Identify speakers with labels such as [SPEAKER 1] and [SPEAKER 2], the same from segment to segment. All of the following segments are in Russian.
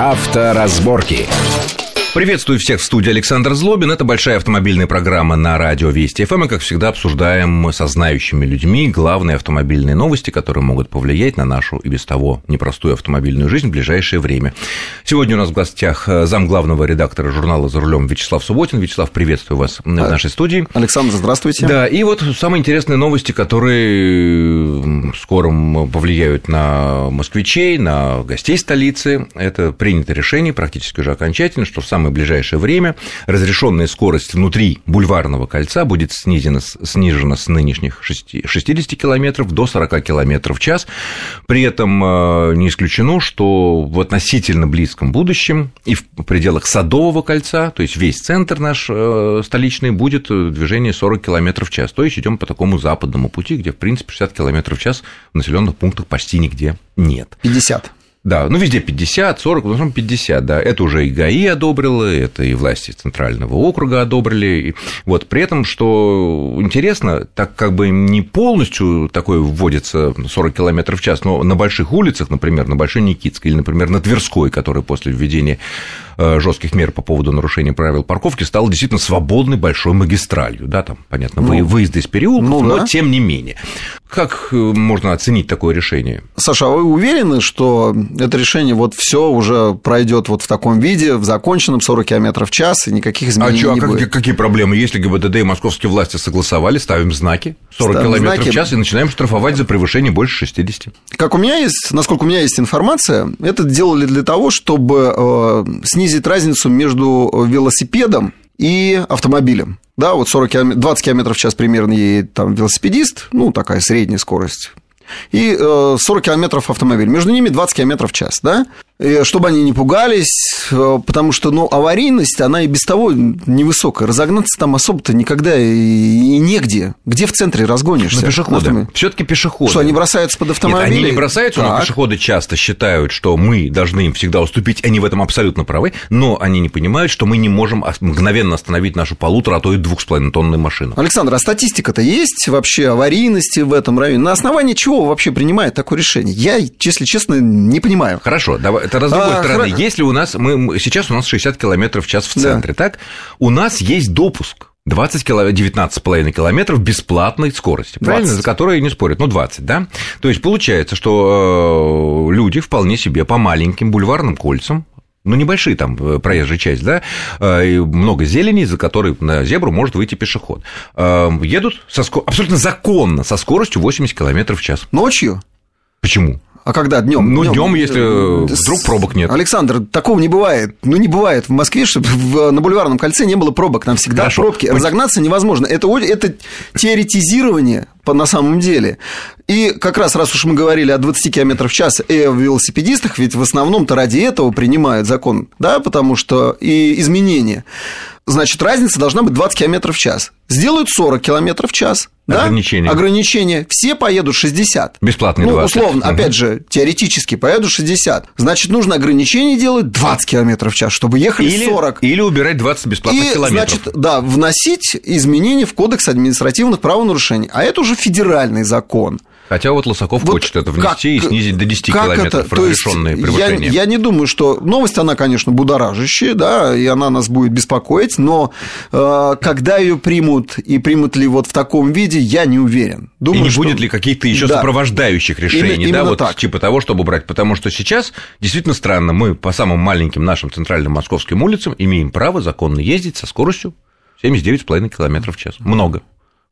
[SPEAKER 1] Авторазборки. Приветствую всех в студии Александр Злобин. Это большая автомобильная программа на радио Вести ФМ. И, как всегда, обсуждаем со знающими людьми главные автомобильные новости, которые могут повлиять на нашу и без того непростую автомобильную жизнь в ближайшее время. Сегодня у нас в гостях зам главного редактора журнала «За рулем» Вячеслав Субботин. Вячеслав, приветствую вас в нашей студии.
[SPEAKER 2] Александр, здравствуйте.
[SPEAKER 1] Да, и вот самые интересные новости, которые скоро повлияют на москвичей, на гостей столицы. Это принято решение практически уже окончательно, что в самом самое ближайшее время разрешенная скорость внутри бульварного кольца будет снижена, снижена с нынешних 60 км до 40 км в час. При этом э, не исключено, что в относительно близком будущем и в пределах Садового кольца, то есть весь центр наш э, столичный, будет движение 40 км в час. То есть идем по такому западному пути, где, в принципе, 60 км в час в населенных пунктах почти нигде нет.
[SPEAKER 2] 50.
[SPEAKER 1] Да, ну везде 50, 40, в основном 50, да. Это уже и ГАИ одобрило, это и власти Центрального округа одобрили. Вот, при этом, что интересно, так как бы не полностью такое вводится 40 км в час, но на больших улицах, например, на Большой Никитской или, например, на Тверской, которая после введения жестких мер по поводу нарушения правил парковки стала действительно свободной большой магистралью. Да, там, понятно, ну, выезды из переулков, ну, но да. тем не менее. Как э, можно оценить такое решение?
[SPEAKER 2] Саша, а вы уверены, что это решение вот все уже пройдет вот в таком виде, в законченном 40 км в час, и никаких а изменений а чё,
[SPEAKER 1] не
[SPEAKER 2] а
[SPEAKER 1] будет? Как, какие проблемы? Если ГИБДД и московские власти согласовали, ставим знаки 40 км в час и начинаем штрафовать за превышение больше 60.
[SPEAKER 2] Как у меня есть, насколько у меня есть информация, это делали для того, чтобы э, снизить снизить разницу между велосипедом и автомобилем. Да, вот 40 км, 20 км в час примерно едет там велосипедист, ну, такая средняя скорость, и 40 э, километров автомобиль. Между ними 20 километров в час, да? И чтобы они не пугались, э, потому что, ну, аварийность, она и без того невысокая. Разогнаться там особо-то никогда и негде. Где в центре разгонишься?
[SPEAKER 1] Но пешеходы. все таки пешеходы.
[SPEAKER 2] Что, они бросаются под автомобиль?
[SPEAKER 1] Нет, они не бросаются, так. но пешеходы часто считают, что мы должны им всегда уступить. Они в этом абсолютно правы, но они не понимают, что мы не можем мгновенно остановить нашу полутора, а то и двух с половиной тонную машину.
[SPEAKER 2] Александр, а статистика-то есть вообще аварийности в этом районе? На основании чего вообще принимает такое решение? Я, если честно, не понимаю.
[SPEAKER 1] Хорошо, давай, это с другой а, стороны, хра... если у нас, мы, сейчас у нас 60 км в час в центре, да. так, у нас есть допуск 20 километров, 19,5 километров бесплатной скорости, 20. правильно, за которые не спорят, ну 20, да? То есть получается, что э, люди вполне себе по маленьким бульварным кольцам ну, небольшие там э, проезжая часть, да, э, и много зелени, за которой на зебру может выйти пешеход. Едут со абсолютно законно, со скоростью 80 км в час.
[SPEAKER 2] Ночью?
[SPEAKER 1] Почему?
[SPEAKER 2] А когда днем?
[SPEAKER 1] Ну, днем, если вдруг пробок нет.
[SPEAKER 2] Александр, такого не бывает. Ну, не бывает в Москве, чтобы на Бульварном кольце не было пробок. Там всегда Хорошо. пробки. Разогнаться невозможно. Это, это теоретизирование по, на самом деле. И как раз, раз уж мы говорили о 20 км в час и о велосипедистах, ведь в основном-то ради этого принимают закон, да, потому что и изменения значит, разница должна быть 20 км в час. Сделают 40 км в час. Да?
[SPEAKER 1] Ограничение.
[SPEAKER 2] Ограничение. Все поедут 60.
[SPEAKER 1] Бесплатные
[SPEAKER 2] ну,
[SPEAKER 1] 20.
[SPEAKER 2] условно, угу. опять же, теоретически поедут 60. Значит, нужно ограничение делать 20 км в час, чтобы ехали
[SPEAKER 1] или,
[SPEAKER 2] 40.
[SPEAKER 1] Или убирать 20 бесплатных
[SPEAKER 2] И,
[SPEAKER 1] километров.
[SPEAKER 2] значит, да, вносить изменения в Кодекс административных правонарушений. А это уже федеральный закон.
[SPEAKER 1] Хотя вот Лосаков вот хочет это внести как, и снизить до 10 как километров это? разрешенные превышения.
[SPEAKER 2] Я, я не думаю, что новость, она, конечно, будоражащая, да, и она нас будет беспокоить, но э, когда ее примут и примут ли вот в таком виде, я не уверен.
[SPEAKER 1] Думаю, и не что... будет ли каких-то еще да. сопровождающих решений, Именно, да, вот так. типа того, чтобы брать, потому что сейчас действительно странно, мы по самым маленьким нашим центральным московским улицам имеем право законно ездить со скоростью 79,5 км в час. Много.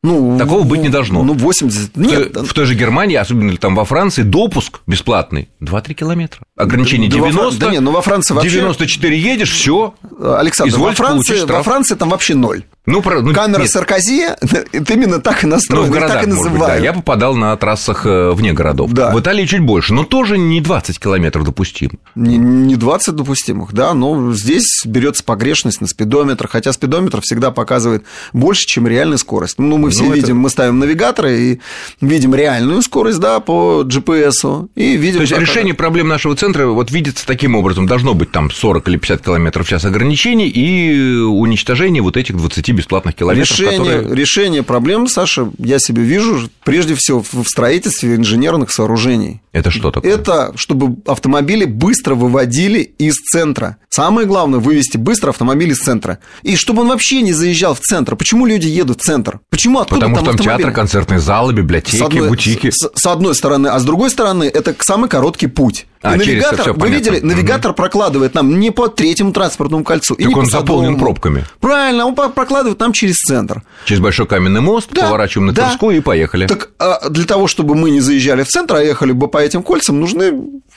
[SPEAKER 1] Ну, Такого быть не должно.
[SPEAKER 2] Ну, 80...
[SPEAKER 1] Нет. В, той же Германии, особенно там во Франции, допуск бесплатный 2-3 километра. Ограничение 90.
[SPEAKER 2] Да, да нет, ну во Франции вообще...
[SPEAKER 1] 94 едешь, все.
[SPEAKER 2] Александр, во Франции, во Франции там вообще ноль.
[SPEAKER 1] Ну, про, ну,
[SPEAKER 2] Камера нет. Саркози это именно так и настроена, ну, в городах, так и называют. Быть,
[SPEAKER 1] да. Я попадал на трассах э, вне городов. Да. В Италии чуть больше, но тоже не 20 километров допустим.
[SPEAKER 2] Не, не 20 допустимых, да, но здесь берется погрешность на спидометр, хотя спидометр всегда показывает больше, чем реальная скорость. Ну, мы все ну, видим, это... мы ставим навигаторы и видим реальную скорость, да, по GPS, и видим... То
[SPEAKER 1] есть, решение проблем нашего центра вот видится таким образом, должно быть там 40 или 50 километров в час ограничений и уничтожение вот этих 20 бесплатных километров,
[SPEAKER 2] решение,
[SPEAKER 1] которые...
[SPEAKER 2] решение проблем, Саша, я себе вижу прежде всего в строительстве инженерных сооружений.
[SPEAKER 1] Это что такое?
[SPEAKER 2] Это чтобы автомобили быстро выводили из центра. Самое главное вывести быстро автомобиль из центра. И чтобы он вообще не заезжал в центр. Почему люди едут в центр? Почему откуда
[SPEAKER 1] Потому
[SPEAKER 2] там
[SPEAKER 1] что там
[SPEAKER 2] автомобили?
[SPEAKER 1] театры, концертные залы, библиотеки,
[SPEAKER 2] С одной,
[SPEAKER 1] бутики.
[SPEAKER 2] С, с одной стороны, а с другой стороны, это самый короткий путь.
[SPEAKER 1] А,
[SPEAKER 2] и навигатор,
[SPEAKER 1] всё
[SPEAKER 2] вы
[SPEAKER 1] понятно.
[SPEAKER 2] видели, навигатор прокладывает нам не по третьему транспортному кольцу. и
[SPEAKER 1] Так
[SPEAKER 2] по
[SPEAKER 1] он заполнен
[SPEAKER 2] Садовому.
[SPEAKER 1] пробками.
[SPEAKER 2] Правильно, он по- прокладывает нам через центр.
[SPEAKER 1] Через Большой каменный мост,
[SPEAKER 2] Да,
[SPEAKER 1] поворачиваем на
[SPEAKER 2] да.
[SPEAKER 1] Тверскую и поехали.
[SPEAKER 2] Так а для того, чтобы мы не заезжали в центр, а ехали бы по этим кольцам, нужны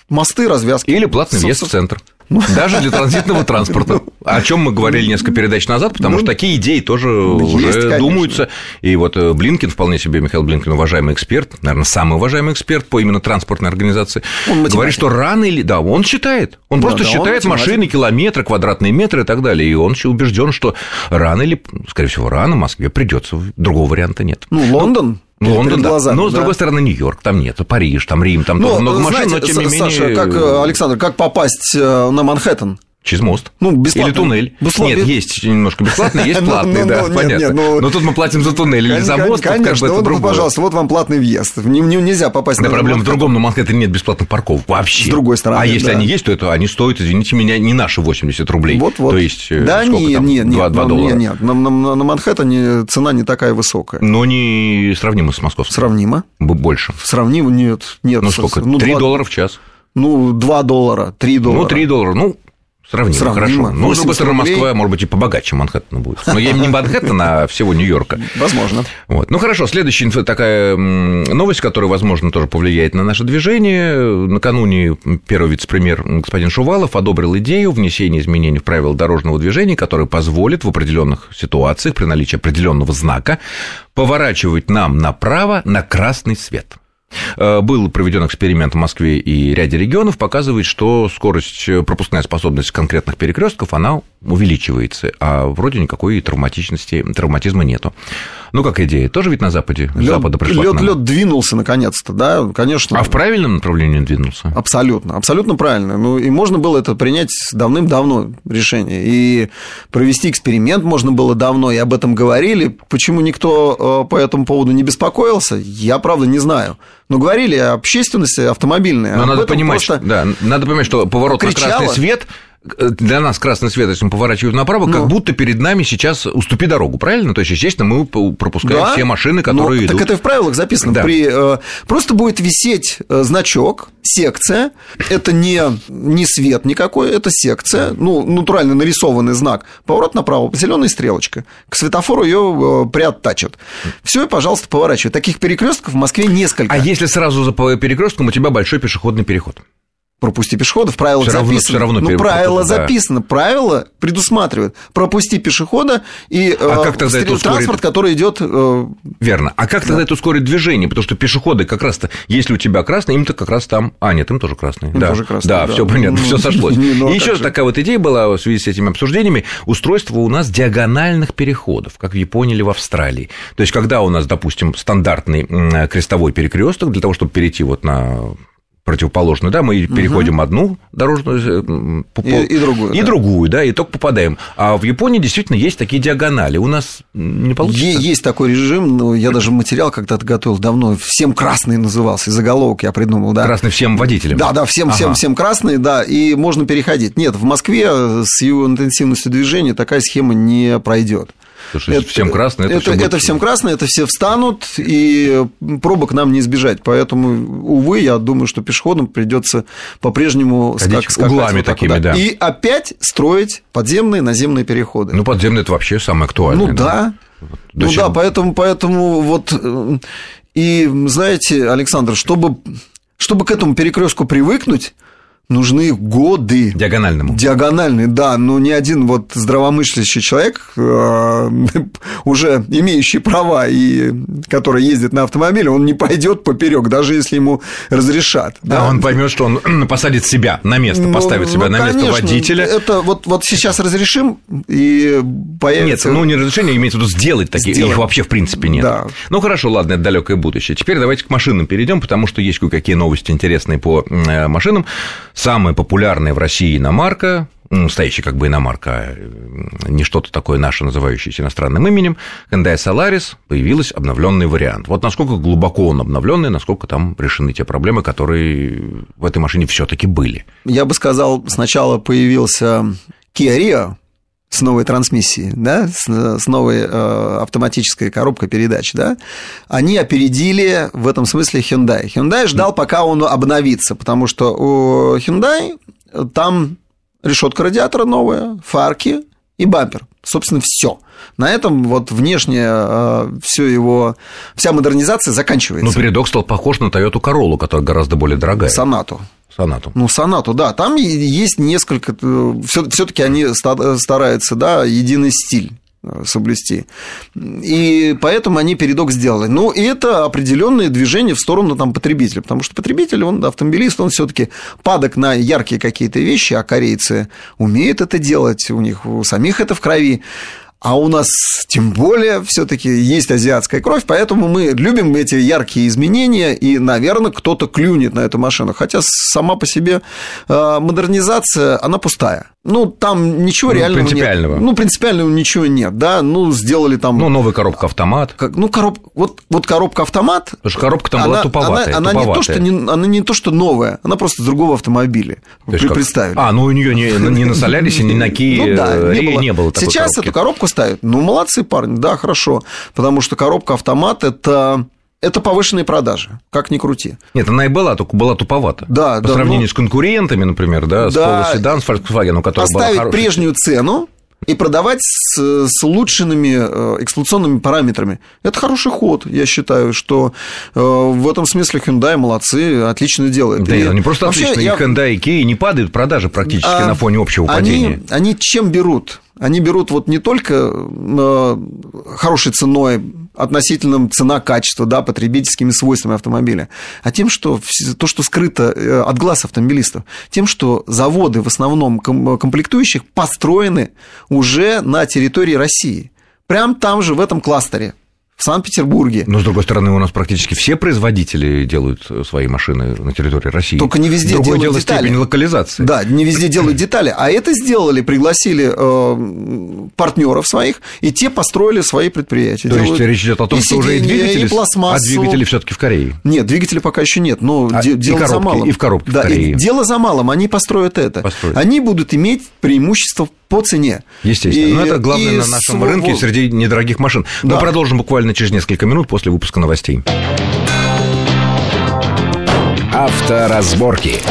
[SPEAKER 2] мосты, развязки.
[SPEAKER 1] Или платный въезд в центр. Даже для транзитного транспорта. О чем мы говорили несколько передач назад, потому что такие идеи тоже
[SPEAKER 2] Ну,
[SPEAKER 1] уже думаются. И вот э, Блинкин, вполне себе Михаил Блинкин, уважаемый эксперт, наверное, самый уважаемый эксперт по именно транспортной организации, говорит, что рано или... Да, он считает. Он просто считает машины, километры, квадратные метры и так далее. И он убежден, что рано или, скорее всего, рано Москве придется. Другого варианта нет.
[SPEAKER 2] Ну, Лондон. Перед-
[SPEAKER 1] Лондон, да.
[SPEAKER 2] глазами,
[SPEAKER 1] Но, с другой стороны, Нью-Йорк, там нет, Париж, там Рим, там
[SPEAKER 2] Ну,
[SPEAKER 1] много машин, но
[SPEAKER 2] знаете,
[SPEAKER 1] тем не менее...
[SPEAKER 2] Саша, как, э, Александр, как попасть э, на Манхэттен?
[SPEAKER 1] Через мост.
[SPEAKER 2] Ну, бесплатно.
[SPEAKER 1] Или туннель.
[SPEAKER 2] Бесплатно.
[SPEAKER 1] Нет, есть немножко бесплатный, есть
[SPEAKER 2] Ну,
[SPEAKER 1] платный,
[SPEAKER 2] ну,
[SPEAKER 1] да,
[SPEAKER 2] ну,
[SPEAKER 1] понятно. Но тут мы платим за туннель или за мост,
[SPEAKER 2] Конечно, вот, пожалуйста, вот вам платный въезд. Не- не- Нельзя попасть на
[SPEAKER 1] проблема в другом, на Манхэттене нет бесплатных парковок вообще.
[SPEAKER 2] С другой стороны,
[SPEAKER 1] А если они есть, то это они стоят, извините меня, не наши 80 рублей.
[SPEAKER 2] Вот, вот.
[SPEAKER 1] То есть, э,
[SPEAKER 2] да, нет, нет,
[SPEAKER 1] 2,
[SPEAKER 2] нет,
[SPEAKER 1] 2 доллара.
[SPEAKER 2] нет, нет, на, на- на Манхэттене цена не такая высокая.
[SPEAKER 1] Но не сравнимо с московской.
[SPEAKER 2] Сравнимо.
[SPEAKER 1] Б- Больше.
[SPEAKER 2] Сравнимо, нет, нет.
[SPEAKER 1] Ну сколько?
[SPEAKER 2] ну,
[SPEAKER 1] 3
[SPEAKER 2] два-
[SPEAKER 1] доллара в час.
[SPEAKER 2] Ну, 2 доллара, 3 доллара.
[SPEAKER 1] Ну, 3 доллара. Ну, сравнимо,
[SPEAKER 2] Сравнимо.
[SPEAKER 1] хорошо. Ну, с другой
[SPEAKER 2] 80
[SPEAKER 1] стороны,
[SPEAKER 2] рублей.
[SPEAKER 1] Москва, может быть, и побогаче Манхэттена будет. Но я не Манхэттена, а всего Нью-Йорка.
[SPEAKER 2] Возможно.
[SPEAKER 1] Вот. Ну хорошо, следующая такая новость, которая, возможно, тоже повлияет на наше движение. Накануне первый вице-премьер господин Шувалов одобрил идею внесения изменений в правила дорожного движения, которые позволят в определенных ситуациях при наличии определенного знака поворачивать нам направо на красный свет. Э, Был проведен эксперимент в Москве и ряде регионов, показывает, что скорость, э, пропускная способность конкретных перекрестков, она увеличивается, а вроде никакой травматичности, травматизма нету. Ну, как идея, тоже ведь на Западе, с Запада пришла
[SPEAKER 2] лед, лед двинулся наконец-то, да, конечно.
[SPEAKER 1] А в правильном направлении двинулся?
[SPEAKER 2] Абсолютно, абсолютно правильно. Ну, и можно было это принять давным-давно решение. И провести эксперимент можно было давно, и об этом говорили. Почему никто э, по этому поводу не беспокоился, я, правда, не знаю. Но говорили о общественности автомобильной.
[SPEAKER 1] Но
[SPEAKER 2] об
[SPEAKER 1] надо понимать,
[SPEAKER 2] просто-
[SPEAKER 1] да, надо понимать, что поворот на
[SPEAKER 2] кричала.
[SPEAKER 1] красный свет для нас красный свет, если мы поворачиваем направо,
[SPEAKER 2] Ну.
[SPEAKER 1] как будто перед нами сейчас уступи дорогу, правильно? То есть, естественно, мы пропускаем
[SPEAKER 2] Да.
[SPEAKER 1] все машины,
[SPEAKER 2] Ну,
[SPEAKER 1] которые идут.
[SPEAKER 2] Так это в правилах записано.
[SPEAKER 1] Да.
[SPEAKER 2] При, э, просто будет висеть э, значок, секция. Это не, не свет никакой, это секция. Ну, натурально нарисованный знак. Поворот направо, зеленая стрелочка. К светофору ее приоттачат. Все, пожалуйста, поворачивай. Таких перекрестков в Москве несколько.
[SPEAKER 1] А если сразу за перекрестком у тебя большой пешеходный переход?
[SPEAKER 2] Пропусти пешехода, в правилах
[SPEAKER 1] равно-
[SPEAKER 2] записано.
[SPEAKER 1] всё равно
[SPEAKER 2] ну, правило
[SPEAKER 1] да.
[SPEAKER 2] записано. Правило предусматривает. Пропусти пешехода и
[SPEAKER 1] А
[SPEAKER 2] э,
[SPEAKER 1] как тогда это ускорит?
[SPEAKER 2] транспорт, который идет э,
[SPEAKER 1] Верно. А как тогда это ускорит движение? Потому что пешеходы как раз-то, если у тебя красный, им-то как раз там. А, нет, им тоже красный.
[SPEAKER 2] Им
[SPEAKER 1] да.
[SPEAKER 2] тоже красный,
[SPEAKER 1] Да,
[SPEAKER 2] да.
[SPEAKER 1] все понятно,
[SPEAKER 2] Ну,
[SPEAKER 1] все сошлось.
[SPEAKER 2] ну, а
[SPEAKER 1] И еще
[SPEAKER 2] же?
[SPEAKER 1] такая вот идея была в связи с этими обсуждениями: устройство у нас диагональных переходов, как в Японии или в Австралии. То есть, когда у нас, допустим, стандартный крестовой перекресток для того, чтобы перейти вот на противоположную, да, мы переходим одну дорожную э,
[SPEAKER 2] И- и другую,
[SPEAKER 1] и
[SPEAKER 2] да.
[SPEAKER 1] другую, да, и только попадаем. А в Японии действительно есть такие диагонали. У нас не получится.
[SPEAKER 2] Е- Есть такой режим, но я даже материал когда-то готовил давно, всем красный назывался, заголовок я придумал, да.
[SPEAKER 1] Красный всем водителям.
[SPEAKER 2] Да, да, всем, всем,
[SPEAKER 1] Ага.
[SPEAKER 2] всем красный, да, и можно переходить. Нет, в Москве с его интенсивностью движения такая схема не пройдет.
[SPEAKER 1] Слушай, всем красный, это,
[SPEAKER 2] это,
[SPEAKER 1] всё будет-
[SPEAKER 2] это всем красный, это все встанут, и пробок нам не избежать. Поэтому, увы, я думаю, что пешеходам придется по-прежнему скак- скакать
[SPEAKER 1] углами
[SPEAKER 2] вот так
[SPEAKER 1] такими,
[SPEAKER 2] вот,
[SPEAKER 1] да.
[SPEAKER 2] И опять строить подземные, наземные переходы.
[SPEAKER 1] Ну, подземный это вообще самое актуальное.
[SPEAKER 2] Ну да. Ну
[SPEAKER 1] Зачем?
[SPEAKER 2] да, поэтому, поэтому вот э, и знаете, Александр, чтобы, чтобы к этому перекрестку привыкнуть, нужны годы.
[SPEAKER 1] Диагональному.
[SPEAKER 2] Диагональный, да, но ни один вот здравомыслящий человек, э, уже имеющий права и который ездит на автомобиле, он не пойдет поперек, даже если ему разрешат.
[SPEAKER 1] Да, он поймет, что он посадит себя на место,
[SPEAKER 2] Ну,
[SPEAKER 1] поставит себя
[SPEAKER 2] ну,
[SPEAKER 1] на место
[SPEAKER 2] конечно,
[SPEAKER 1] водителя.
[SPEAKER 2] Это вот, вот сейчас разрешим, и
[SPEAKER 1] Нет,
[SPEAKER 2] появится...
[SPEAKER 1] ну не разрешение, имеется в виду сделать такие,
[SPEAKER 2] Сделать.
[SPEAKER 1] их вообще в принципе нет.
[SPEAKER 2] Да.
[SPEAKER 1] Ну хорошо, ладно, это далекое будущее. Теперь давайте к машинам перейдем, потому что есть кое-какие новости интересные по э, машинам. Самая популярная в России иномарка, настоящая как бы иномарка, а не что-то такое наше, называющееся иностранным именем, Hyundai Solaris, появился обновленный вариант. Вот насколько глубоко он обновленный, насколько там решены те проблемы, которые в этой машине все таки были.
[SPEAKER 2] Я бы сказал, сначала появился Kia Rio, с новой трансмиссией, да, с, с новой э, автоматической коробкой передач, да, они опередили в этом смысле Hyundai. Hyundai ждал, пока он обновится, потому что у Hyundai там решетка радиатора новая, фарки и бампер. Собственно, все. На этом вот внешне э, все его, вся модернизация заканчивается.
[SPEAKER 1] Но передок стал похож на Toyota Corolla, которая гораздо более дорогая.
[SPEAKER 2] Сонату.
[SPEAKER 1] Сонату.
[SPEAKER 2] Ну, сонату, да. Там есть несколько... Э, все-таки они стараются, да, единый стиль э, соблюсти. И поэтому они передок сделали. Ну, и это определенные движения в сторону там, потребителя, потому что потребитель, он автомобилист, он все-таки падок на яркие какие-то вещи, а корейцы умеют это делать, у них у самих это в крови. А у нас тем более все-таки есть азиатская кровь, поэтому мы любим эти яркие изменения, и, наверное, кто-то клюнет на эту машину. Хотя сама по себе э, модернизация, она пустая. Ну, там ничего ну, реального
[SPEAKER 1] принципиального.
[SPEAKER 2] нет. Ну, принципиального ничего нет, да. Ну, сделали там...
[SPEAKER 1] Ну, новая коробка автомат.
[SPEAKER 2] Как, ну, короб... вот, вот коробка автомат.
[SPEAKER 1] Потому что коробка там она, была туповатая.
[SPEAKER 2] Она, она, не то, что не, она не то, что новая, она просто с другого автомобиля. При, представили.
[SPEAKER 1] А, ну у нее не, не на Солярисе, ни на Kia ну, да, не, было. не было
[SPEAKER 2] такой Сейчас
[SPEAKER 1] коробки.
[SPEAKER 2] эту коробку ставят. Ну, молодцы парни, да, хорошо. Потому что коробка автомат это это повышенные продажи, как ни крути.
[SPEAKER 1] Нет, она и была, только была туповата.
[SPEAKER 2] Да,
[SPEAKER 1] По
[SPEAKER 2] да,
[SPEAKER 1] сравнению ну, с конкурентами, например, да, с да, Polo Sedan, с Volkswagen, у которого
[SPEAKER 2] Оставить
[SPEAKER 1] была
[SPEAKER 2] прежнюю цену, и продавать с, с улучшенными э, эксплуатационными параметрами. Это хороший ход, я считаю, что э, в этом смысле Hyundai молодцы, отлично делают.
[SPEAKER 1] Да, и, не просто отлично, я... и Hyundai и Kia не падают продажи практически а, на фоне общего
[SPEAKER 2] они,
[SPEAKER 1] падения.
[SPEAKER 2] Они чем берут? Они берут вот не только э, хорошей ценой, относительным цена-качество, да, потребительскими свойствами автомобиля, а тем, что то, что скрыто э, от глаз автомобилистов, тем, что заводы в основном комплектующих построены уже на территории России. Прям там же, в этом кластере в Санкт-Петербурге.
[SPEAKER 1] Но, с другой стороны, у нас практически все производители делают свои машины на территории России.
[SPEAKER 2] Только не везде
[SPEAKER 1] Другое
[SPEAKER 2] делают
[SPEAKER 1] дело
[SPEAKER 2] детали.
[SPEAKER 1] степень локализации.
[SPEAKER 2] Да, не везде делают детали. А это сделали, пригласили э, партнеров своих, и те построили свои предприятия.
[SPEAKER 1] То делают есть речь идет о том, что уже и двигатели, и
[SPEAKER 2] пластмассу.
[SPEAKER 1] а двигатели все-таки в Корее.
[SPEAKER 2] Нет, двигателя пока еще нет, но
[SPEAKER 1] а,
[SPEAKER 2] де- дело
[SPEAKER 1] коробки,
[SPEAKER 2] за малым.
[SPEAKER 1] И в коробке
[SPEAKER 2] да,
[SPEAKER 1] в Корее.
[SPEAKER 2] И дело за малым, они построят это.
[SPEAKER 1] Построят.
[SPEAKER 2] Они будут иметь преимущество по цене.
[SPEAKER 1] Естественно. И, Но это главное на нашем свой... рынке среди недорогих машин. Да. Мы продолжим буквально через несколько минут после выпуска новостей.
[SPEAKER 3] Авторазборки.